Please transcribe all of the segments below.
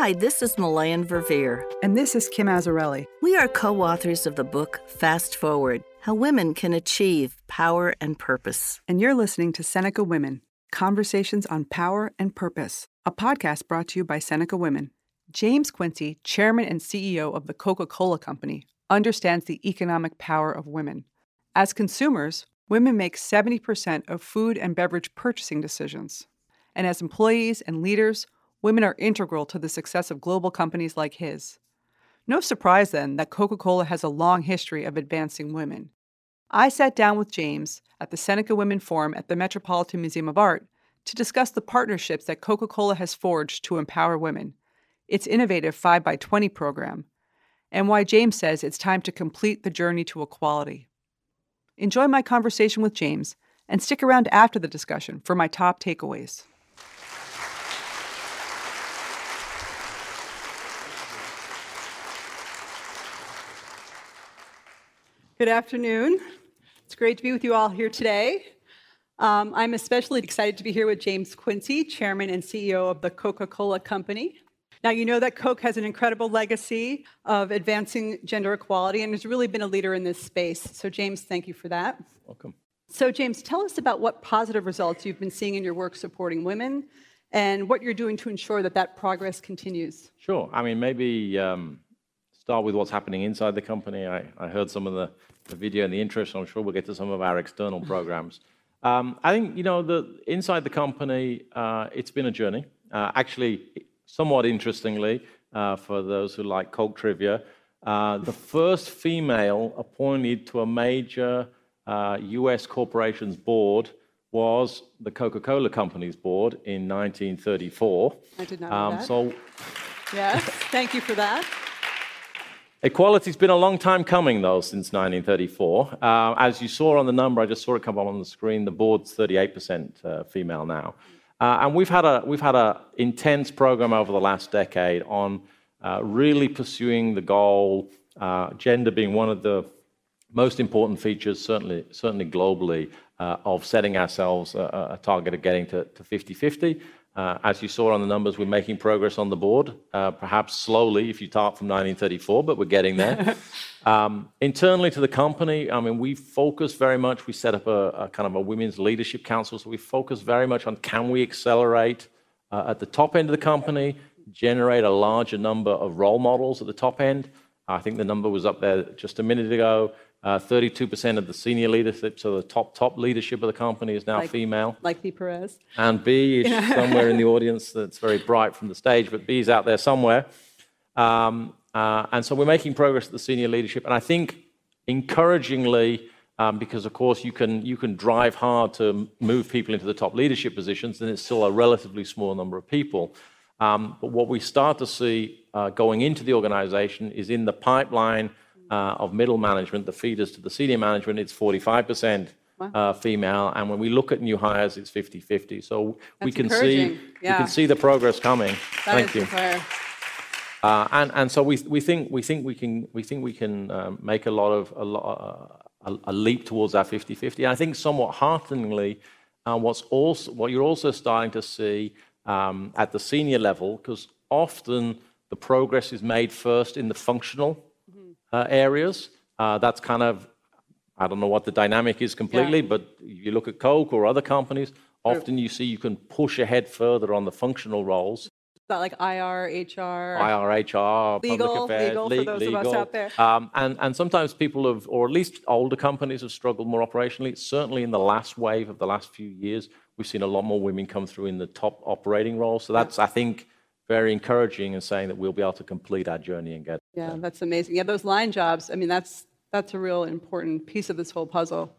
Hi, this is Melanne Verveer. And this is Kim Azzarelli. We are co authors of the book Fast Forward How Women Can Achieve Power and Purpose. And you're listening to Seneca Women Conversations on Power and Purpose, a podcast brought to you by Seneca Women. James Quincey, chairman and CEO of the Coca Cola Company, understands the economic power of women. As consumers, women make 70% of food and beverage purchasing decisions. And as employees and leaders, women are integral to the success of global companies like his. No surprise, then, that Coca Cola has a long history of advancing women. I sat down with James at the Seneca Women Forum at the Metropolitan Museum of Art to discuss the partnerships that Coca Cola has forged to empower women, its innovative 5x20 program, and why James says it's time to complete the journey to equality. Enjoy my conversation with James and stick around after the discussion for my top takeaways. Good afternoon. It's great to be with you all here today. Um, I'm especially excited to be here with James Quincey, Chairman and CEO of the Coca Cola Company. Now, you know that Coke has an incredible legacy of advancing gender equality and has really been a leader in this space. So, James, thank you for that. Welcome. So, James, tell us about what positive results you've been seeing in your work supporting women and what you're doing to ensure that that progress continues. Sure. I mean, maybe um, start with what's happening inside the company. I, I heard some of the the video and the interest. I'm sure we'll get to some of our external programs. Um, I think, you know, the, inside the company, uh, it's been a journey. Uh, actually, somewhat interestingly, uh, for those who like Coke trivia, uh, the first female appointed to a major US uh, corporation's board was the Coca Cola Company's board in 1934. I did not know um, that. So, yes, thank you for that. Equality's been a long time coming, though, since 1934. Uh, as you saw on the number, I just saw it come up on the screen, the board's 38% uh, female now. Uh, and we've had a we've had an intense program over the last decade on uh, really pursuing the goal, uh, gender being one of the most important features, certainly, certainly globally, uh, of setting ourselves a, a, target of getting to 50 50. Uh, as you saw on the numbers, we're making progress on the board, uh, perhaps slowly if you start from 1934, but we're getting there. um, internally to the company, I mean, we focus very much, we set up a, kind of a women's leadership council, so we focus very much on can we accelerate uh, at the top end of the company, generate a larger number of role models at the top end. I think the number was up there just a minute ago. Uh, 32% of the senior leadership, so the top top leadership of the company is now like, female. Like Bea Perez. And Bea is somewhere in the audience that's very bright from the stage, but Bea's out there somewhere. Um, uh, and so we're making progress at the senior leadership. And I think encouragingly, um, because of course you can, you can drive hard to move people into the top leadership positions, and it's still a relatively small number of people. Um, but what we start to see uh, going into the organization is in the pipeline uh, of middle management, the feeders to the senior management, it's 45% uh, female. And when we look at new hires, it's 50-50. So we can see yeah. we can see the progress coming. That Thank you. Uh, and and so we we think we think we can we think we can um, make a lot of a, lot, uh, a, a leap towards our 50-50. And I think somewhat hearteningly, uh, what's also what you're also starting to see um, at the senior level, because often the progress is made first in the functional uh, areas. Uh, that's kind of, I don't know what the dynamic is completely, but you look at Coke or other companies, often you see you can push ahead further on the functional roles. Is that like IR, HR? IR, HR, legal, public affairs, legal, le- for those legal. of us out there. Um, and, and sometimes people have, or at least older companies have struggled more operationally. Certainly in the last wave of the last few years, we've seen a lot more women come through in the top operating roles. So that's, I think, very encouraging and saying that we'll be able to complete our journey and get. Yeah, that's amazing. Yeah, those line jobs. I mean, that's that's a real important piece of this whole puzzle.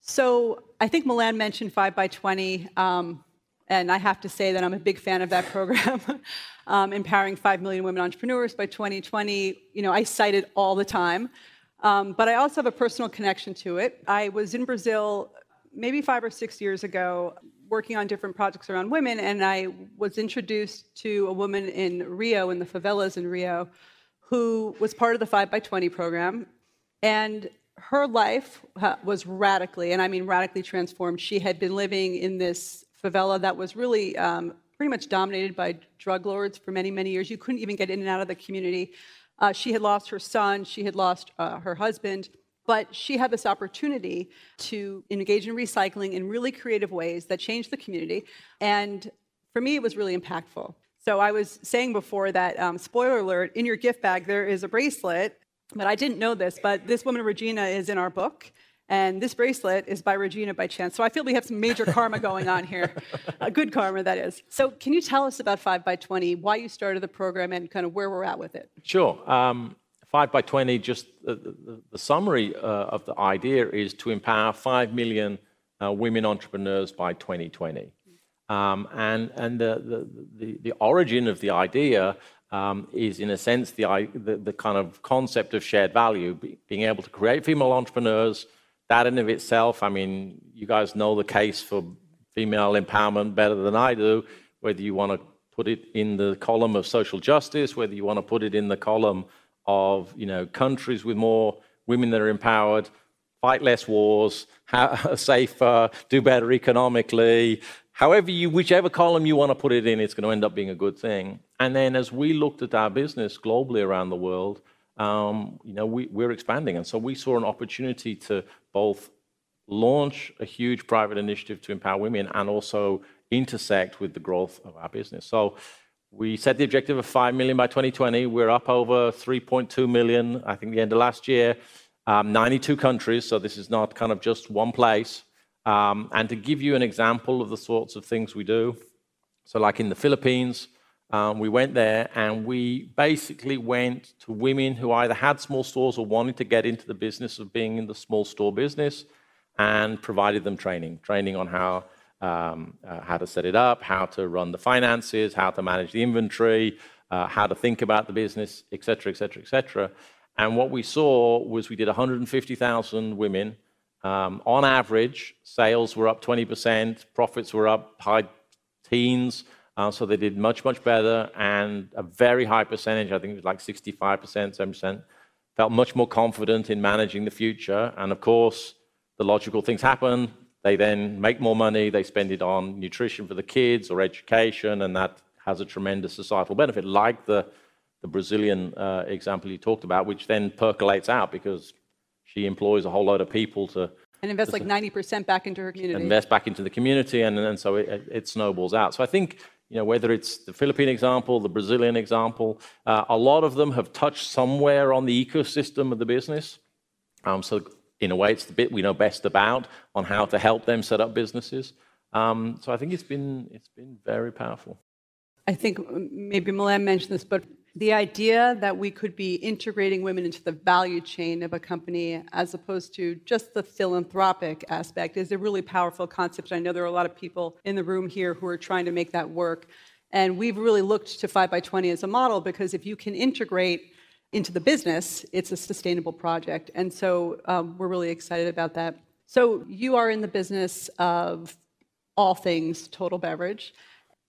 So I think Melanne mentioned five by twenty, um, and I have to say that I'm a big fan of that program, um, empowering five million women entrepreneurs by 2020. You know, I cite it all the time, um, but I also have a personal connection to it. I was in Brazil maybe five or six years ago working on different projects around women, and I was introduced to a woman in Rio, in the favelas in Rio, who was part of the 5 by 20 program. And her life was radically, and I mean radically transformed. She had been living in this favela that was really um, pretty much dominated by drug lords for many, many years. You couldn't even get in and out of the community. Uh, she had lost her son, she had lost uh, her husband, but she had this opportunity to engage in recycling in really creative ways that changed the community. And for me, it was really impactful. So I was saying before that, um, spoiler alert, in your gift bag, there is a bracelet. But I didn't know this, but this woman, Regina, is in our book. And this bracelet is by Regina by chance. So I feel we have some major karma going on here. A good karma, that is. So can you tell us about 5 by 20, why you started the program, and kind of where we're at with it? Sure. Um, 5 by 20, just the, the, the summary uh, of the idea is to empower 5 million uh, women entrepreneurs by 2020. Um, and and the, the, the, origin of the idea um, is, in a sense, the, the, the, kind of concept of shared value, being able to create female entrepreneurs. That in of itself, I mean, you guys know the case for female empowerment better than I do, whether you want to put it in the column of social justice, whether you want to put it in the column of, you know, countries with more women that are empowered, fight less wars, safer, do better economically. However, you, whichever column you want to put it in, it's going to end up being a good thing. And then as we looked at our business globally around the world, um, you know, we, we're expanding. And so we saw an opportunity to both launch a huge private initiative to empower women and also intersect with the growth of our business. So we set the objective of 5 million by 2020. We're up over 3.2 million, I think, the end of last year. Um, 92 countries, so this is not kind of just one place. Um, and to give you an example of the sorts of things we do, so like in the Philippines, um, we went there and we basically went to women who either had small stores or wanted to get into the business of being in the small store business and provided them training training on how, um, uh, how to set it up, how to run the finances, how to manage the inventory, uh, how to think about the business, etc., etc., etc. And what we saw was we did 150,000 women. Um, on average, sales were up 20%, profits were up high teens. Uh, so they did much, much better, and a very high percentage, I think it was like 65%, 7%, felt much more confident in managing the future. And of course, the logical things happen. They then make more money, they spend it on nutrition for the kids or education, and that has a tremendous societal benefit, like the, the Brazilian uh, example you talked about, which then percolates out because she employs a whole load of people to and invest like 90% back into her community. Invest back into the community, and, and so it, it, snowballs out. So I think you know, whether it's the Philippine example, the Brazilian example, uh, a lot of them have touched somewhere on the ecosystem of the business. Um, so, in a way, it's the bit we know best about on how to help them set up businesses. Um, so, I think it's been it's been very powerful. I think maybe Melanne mentioned this, but the idea that we could be integrating women into the value chain of a company as opposed to just the philanthropic aspect is a really powerful concept. I know there are a lot of people in the room here who are trying to make that work. And we've really looked to 5 by 20 as a model because if you can integrate into the business, it's a sustainable project. And so um, we're really excited about that. So you are in the business of all things total beverage.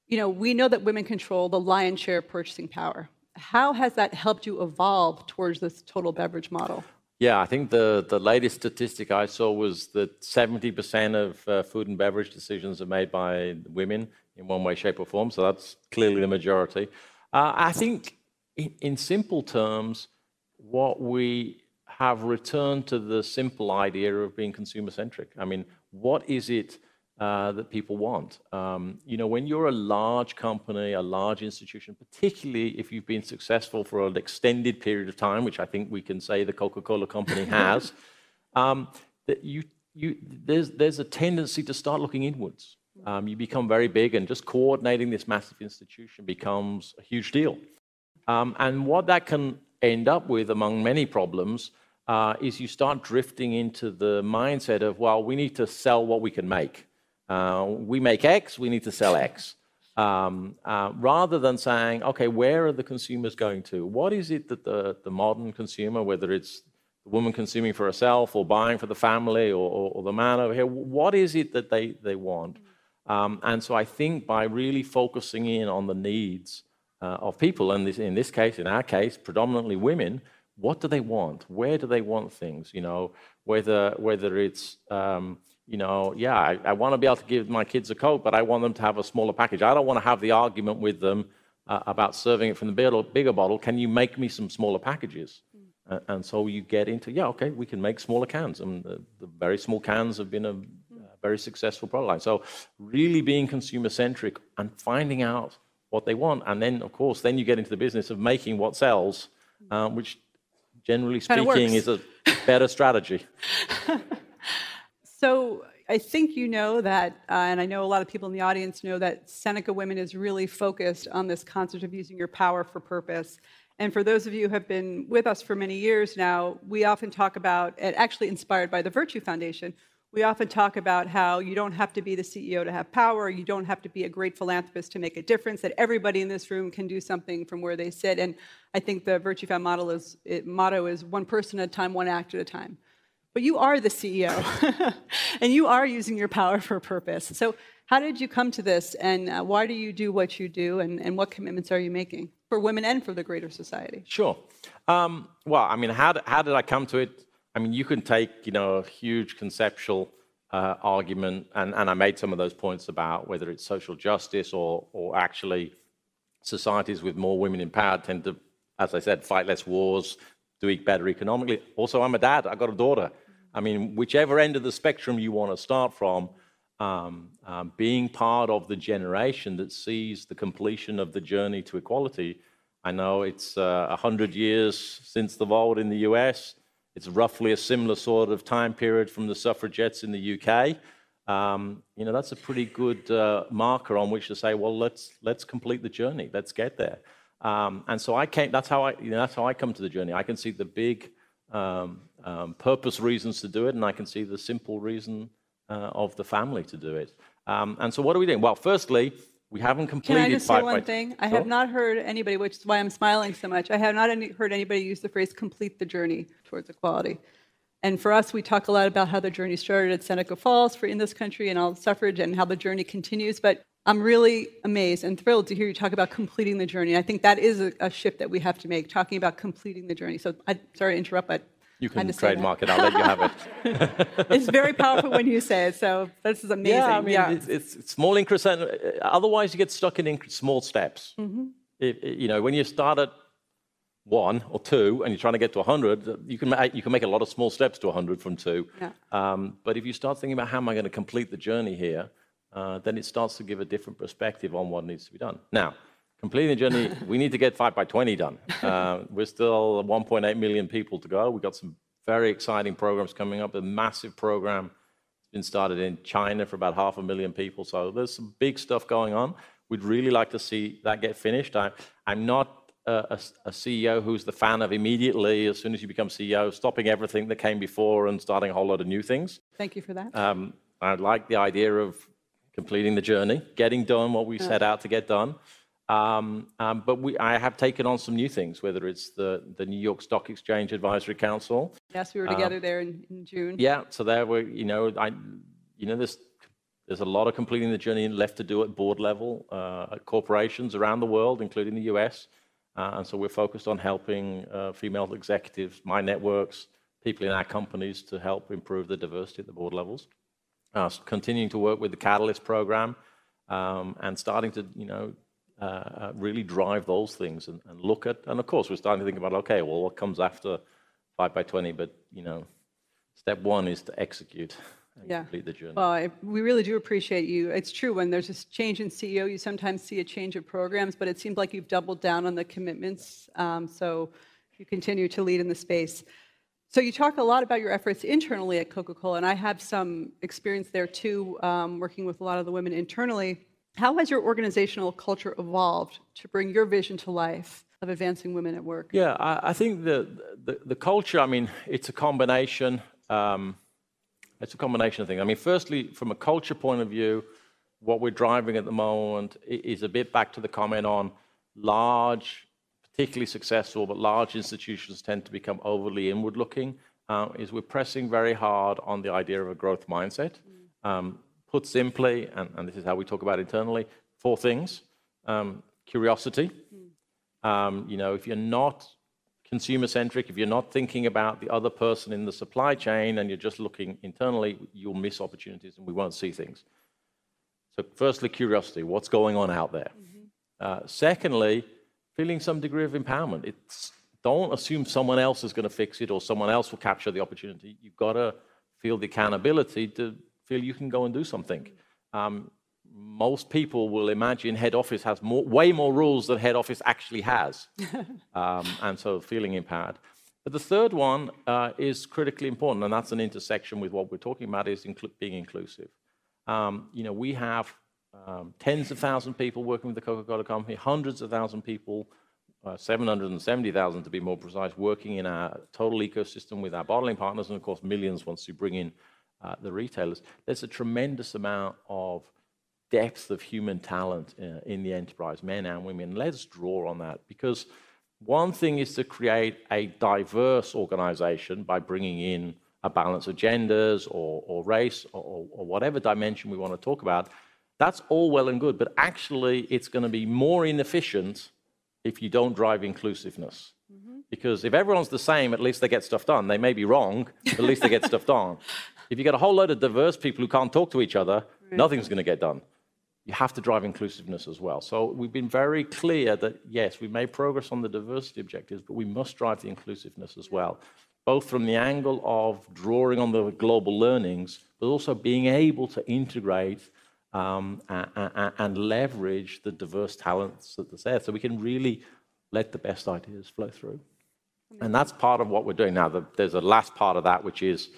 You know, we know that women control the lion's share of purchasing power how has that helped you evolve towards this total beverage model? Yeah, I think the, the latest statistic I saw was that 70% of uh, food and beverage decisions are made by women in one way, shape, or form. So that's clearly the majority. Uh, I think, in, in simple terms, what we have returned to the simple idea of being consumer centric. I mean, what is it uh, that people want. Um, you know, when you're a large company, a large institution, particularly if you've been successful for an extended period of time, which I think we can say the Coca-Cola company has, um, that you, you, there's, there's a tendency to start looking inwards. Um, you become very big, and just coordinating this massive institution becomes a huge deal. Um, and what that can end up with, among many problems, uh, is you start drifting into the mindset of, well, we need to sell what we can make. Uh, we make X, we need to sell X. Um, uh, rather than saying, okay, where are the consumers going to? What is it that the, the modern consumer, whether it's the woman consuming for herself or buying for the family or, or, or the man over here, what is it that they, they want? Um, and so I think by really focusing in on the needs uh, of people, and this, in this case, in our case, predominantly women, what do they want? Where do they want things? You know, whether, whether it's um, you know, yeah, I, I want to be able to give my kids a Coke, but I want them to have a smaller package. I don't want to have the argument with them uh, about serving it from the bigger, bigger bottle. Can you make me some smaller packages? Mm. and so you get into, yeah, okay, we can make smaller cans. And the, the very small cans have been a, a very successful product line. So really being consumer centric and finding out what they want. And then, of course, then you get into the business of making what sells, um, which generally speaking is a better strategy. so I think you know that, uh, and I know a lot of people in the audience know that Seneca Women is really focused on this concept of using your power for purpose. And for those of you who have been with us for many years now, we often talk about, and actually inspired by the Virtue Foundation, we often talk about how you don't have to be the CEO to have power, you don't have to be a great philanthropist to make a difference, that everybody in this room can do something from where they sit. And I think the Virtue Found model is, it, motto is one person at a time, one act at a time. But you are the CEO, and you are using your power for a purpose. So, how did you come to this, and uh, why do you do what you do, and, and what commitments are you making for women and for the greater society? Sure. Um, well, I mean, how how did I come to it? I mean, you can take, you know, a huge conceptual uh, argument, and, and I made some of those points about whether it's social justice or, or actually societies with more women in power tend to, as I said, fight less wars, do better economically. Also, I'm a dad, I've got a daughter. I mean, whichever end of the spectrum you want to start from, um, um, being part of the generation that sees the completion of the journey to equality. I know it's uh, 100 years since the vote in the US. It's roughly a similar sort of time period from the suffragettes in the UK. Um, you know, that's a pretty good uh, marker on which to say, well, let's let's complete the journey. Let's get there. Um, and so I came. That's how I. You know, that's how I come to the journey. I can see the big um, purpose reasons to do it, and I can see the simple reason uh, of the family to do it. Um, and so, what are we doing? Well, firstly, we haven't completed. Can I just say one thing? I have not heard anybody, which is why I'm smiling so much. I have not any, heard anybody use the phrase "complete the journey towards equality." And for us, we talk a lot about how the journey started at Seneca Falls for in this country and all suffrage, and how the journey continues. But I'm really amazed and thrilled to hear you talk about completing the journey. I think that is a, a shift that we have to make, talking about completing the journey. So, I, sorry to interrupt, but you can trademark it. I'll let you have it. it's very powerful when you say it. So this is amazing. Yeah, I mean, yeah. It's, it's, small increments. Uh, otherwise, you get stuck in small steps. Mm-hmm. It, it, you know, when you start at one or two and you're trying to get to 100, you can, you can make a lot of small steps to 100 from two. Yeah. Um, but if you start thinking about how am I going to complete the journey here, uh, then it starts to give a different perspective on what needs to be done. Now, Completing the journey, we need to get 5 by 20 done. Uh, we're still 1.8 million people to go. We've got some very exciting programs coming up. A massive program has been started in China for about half a million people. So there's some big stuff going on. We'd really like to see that get finished. I, am not a, a, CEO who's the fan of immediately, as soon as you become CEO, stopping everything that came before and starting a whole lot of new things. Thank you for that. Um, I like the idea of completing the journey, getting done what we set out to get done. Um, um, but we, I have taken on some new things, whether it's the, the New York Stock Exchange Advisory Council. Yes, we were together um, there in, in, June. Yeah, so there were, you know, I, you know, there's there's a lot of completing the journey left to do at board level uh, at corporations around the world, including the US. Uh, and so we're focused on helping uh, female executives, my networks, people in our companies to help improve the diversity at the board levels. Uh, continuing to work with the Catalyst program um, and starting to, you know, uh, uh, really drive those things and, and, look at. And of course, we're starting to think about okay, well, what comes after five by twenty? But you know, step one is to execute. And yeah. complete the journey. Well, I, we really do appreciate you. It's true when there's a change in CEO, you sometimes see a change of programs, but it seems like you've doubled down on the commitments. Um, so you continue to lead in the space. So you talk a lot about your efforts internally at Coca-Cola, and I have some experience there too, um, working with a lot of the women internally. How has your organizational culture evolved to bring your vision to life of advancing women at work? Yeah, I, I think the, the, the culture. I mean, it's a combination. Um, it's a combination of things. I mean, firstly, from a culture point of view, what we're driving at the moment is a bit back to the comment on large, particularly successful, but large institutions tend to become overly inward-looking. Uh, is we're pressing very hard on the idea of a growth mindset. Mm. Um, Put simply, and, and this is how we talk about internally, four things. Um, curiosity. Mm. Um, you know, if you're not consumer centric, if you're not thinking about the other person in the supply chain and you're just looking internally, you'll miss opportunities and we won't see things. So, firstly, curiosity what's going on out there? Mm-hmm. Uh, secondly, feeling some degree of empowerment. It's, don't assume someone else is going to fix it or someone else will capture the opportunity. You've got to feel the accountability to feel you can go and do something. Um, most people will imagine head office has more, way more rules than head office actually has, um, and so feeling empowered. But the third one uh, is critically important, and that's an intersection with what we're talking about is inclu- being inclusive. Um, you know, we have um, tens of thousands of people working with the Coca-Cola Company, hundreds of thousands of people, uh, 770,000 to be more precise, working in our total ecosystem with our bottling partners, and of course millions once you bring in uh, the retailers. There's a tremendous amount of depth of human talent uh, in the enterprise, men and women. Let's draw on that because one thing is to create a diverse organization by bringing in a balance of genders or, or race or, or, whatever dimension we want to talk about. That's all well and good, but actually, it's going to be more inefficient if you don't drive inclusiveness. Mm-hmm. Because if everyone's the same, at least they get stuff done. They may be wrong, but at least they get stuff done. If you get a whole load of diverse people who can't talk to each other, nothing's going to get done. You have to drive inclusiveness as well. So we've been very clear that yes, we've made progress on the diversity objectives, but we must drive the inclusiveness as well, both from the angle of drawing on the global learnings, but also being able to integrate um, and, and leverage the diverse talents that are there so we can really let the best ideas flow through. And that's part of what we're doing now. There's a last part of that, which is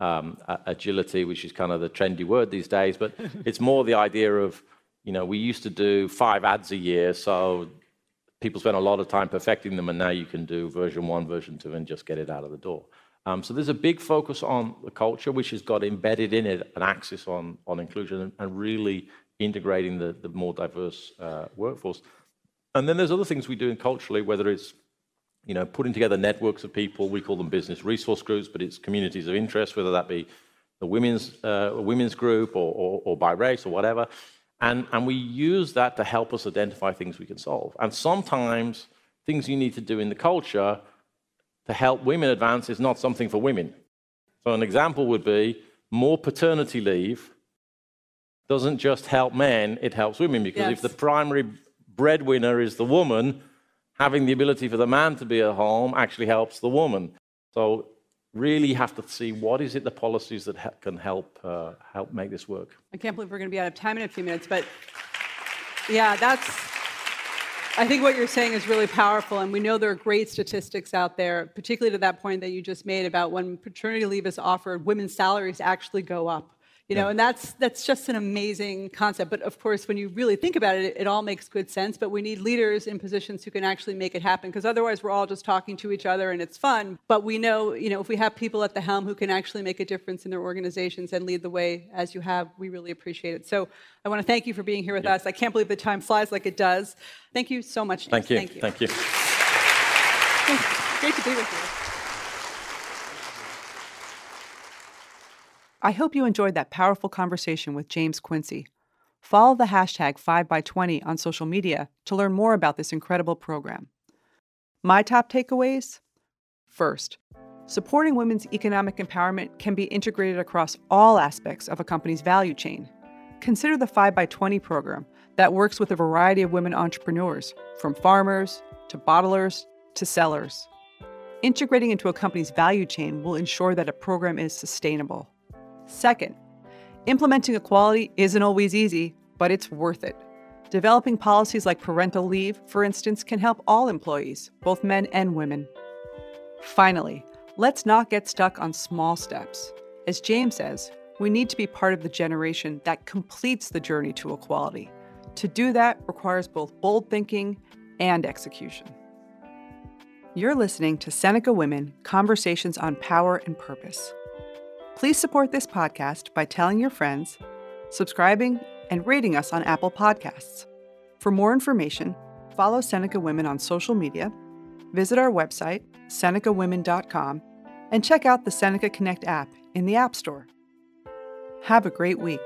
um, agility, which is kind of the trendy word these days, but it's more the idea of, you know, we used to do five ads a year, so people spent a lot of time perfecting them, and now you can do version one, version two, and just get it out of the door. Um, so there's a big focus on the culture, which has got embedded in it an axis on, on inclusion and, and really integrating the, the more diverse uh, workforce. And then there's other things we do in culturally, whether it's you know, putting together networks of people. We call them business resource groups, but it's communities of interest, whether that be the women's, uh, women's group or, or, or, by race or whatever. And, and we use that to help us identify things we can solve. And sometimes things you need to do in the culture to help women advance is not something for women. So, an example would be more paternity leave doesn't just help men, it helps women because yes. if the primary breadwinner is the woman, having the ability for the man to be at home actually helps the woman. So, really have to see what is it the policies that ha- can help uh, help make this work. I can't believe we're going to be out of time in a few minutes, but yeah, that's I think what you're saying is really powerful, and we know there are great statistics out there, particularly to that point that you just made about when paternity leave is offered, women's salaries actually go up. You know, yeah. and that's that's just an amazing concept. But of course, when you really think about it, it, all makes good sense. But we need leaders in positions who can actually make it happen, because otherwise, we're all just talking to each other and it's fun. But we know, you know, if we have people at the helm who can actually make a difference in their organizations and lead the way as you have, we really appreciate it. So I want to thank you for being here with yeah. us. I can't believe the time flies like it does. Thank you so much. Thank you. Thank you. Thank you. Great to be with you. I hope you enjoyed that powerful conversation with James Quincey. Follow the hashtag 5by20 on social media to learn more about this incredible program. My top takeaways? First, supporting women's economic empowerment can be integrated across all aspects of a company's value chain. Consider the 5by20 program that works with a variety of women entrepreneurs, from farmers to bottlers to sellers. Integrating into a company's value chain will ensure that a program is sustainable. Second, implementing equality isn't always easy, but it's worth it. Developing policies like parental leave, for instance, can help all employees, both men and women. Finally, let's not get stuck on small steps. As James says, we need to be part of the generation that completes the journey to equality. To do that requires both bold thinking and execution. You're listening to Seneca Women Conversations on Power and Purpose. Please support this podcast by telling your friends, subscribing, and rating us on Apple Podcasts. For more information, follow Seneca Women on social media, visit our website, senecawomen.com, and check out the Seneca Connect app in the App Store. Have a great week.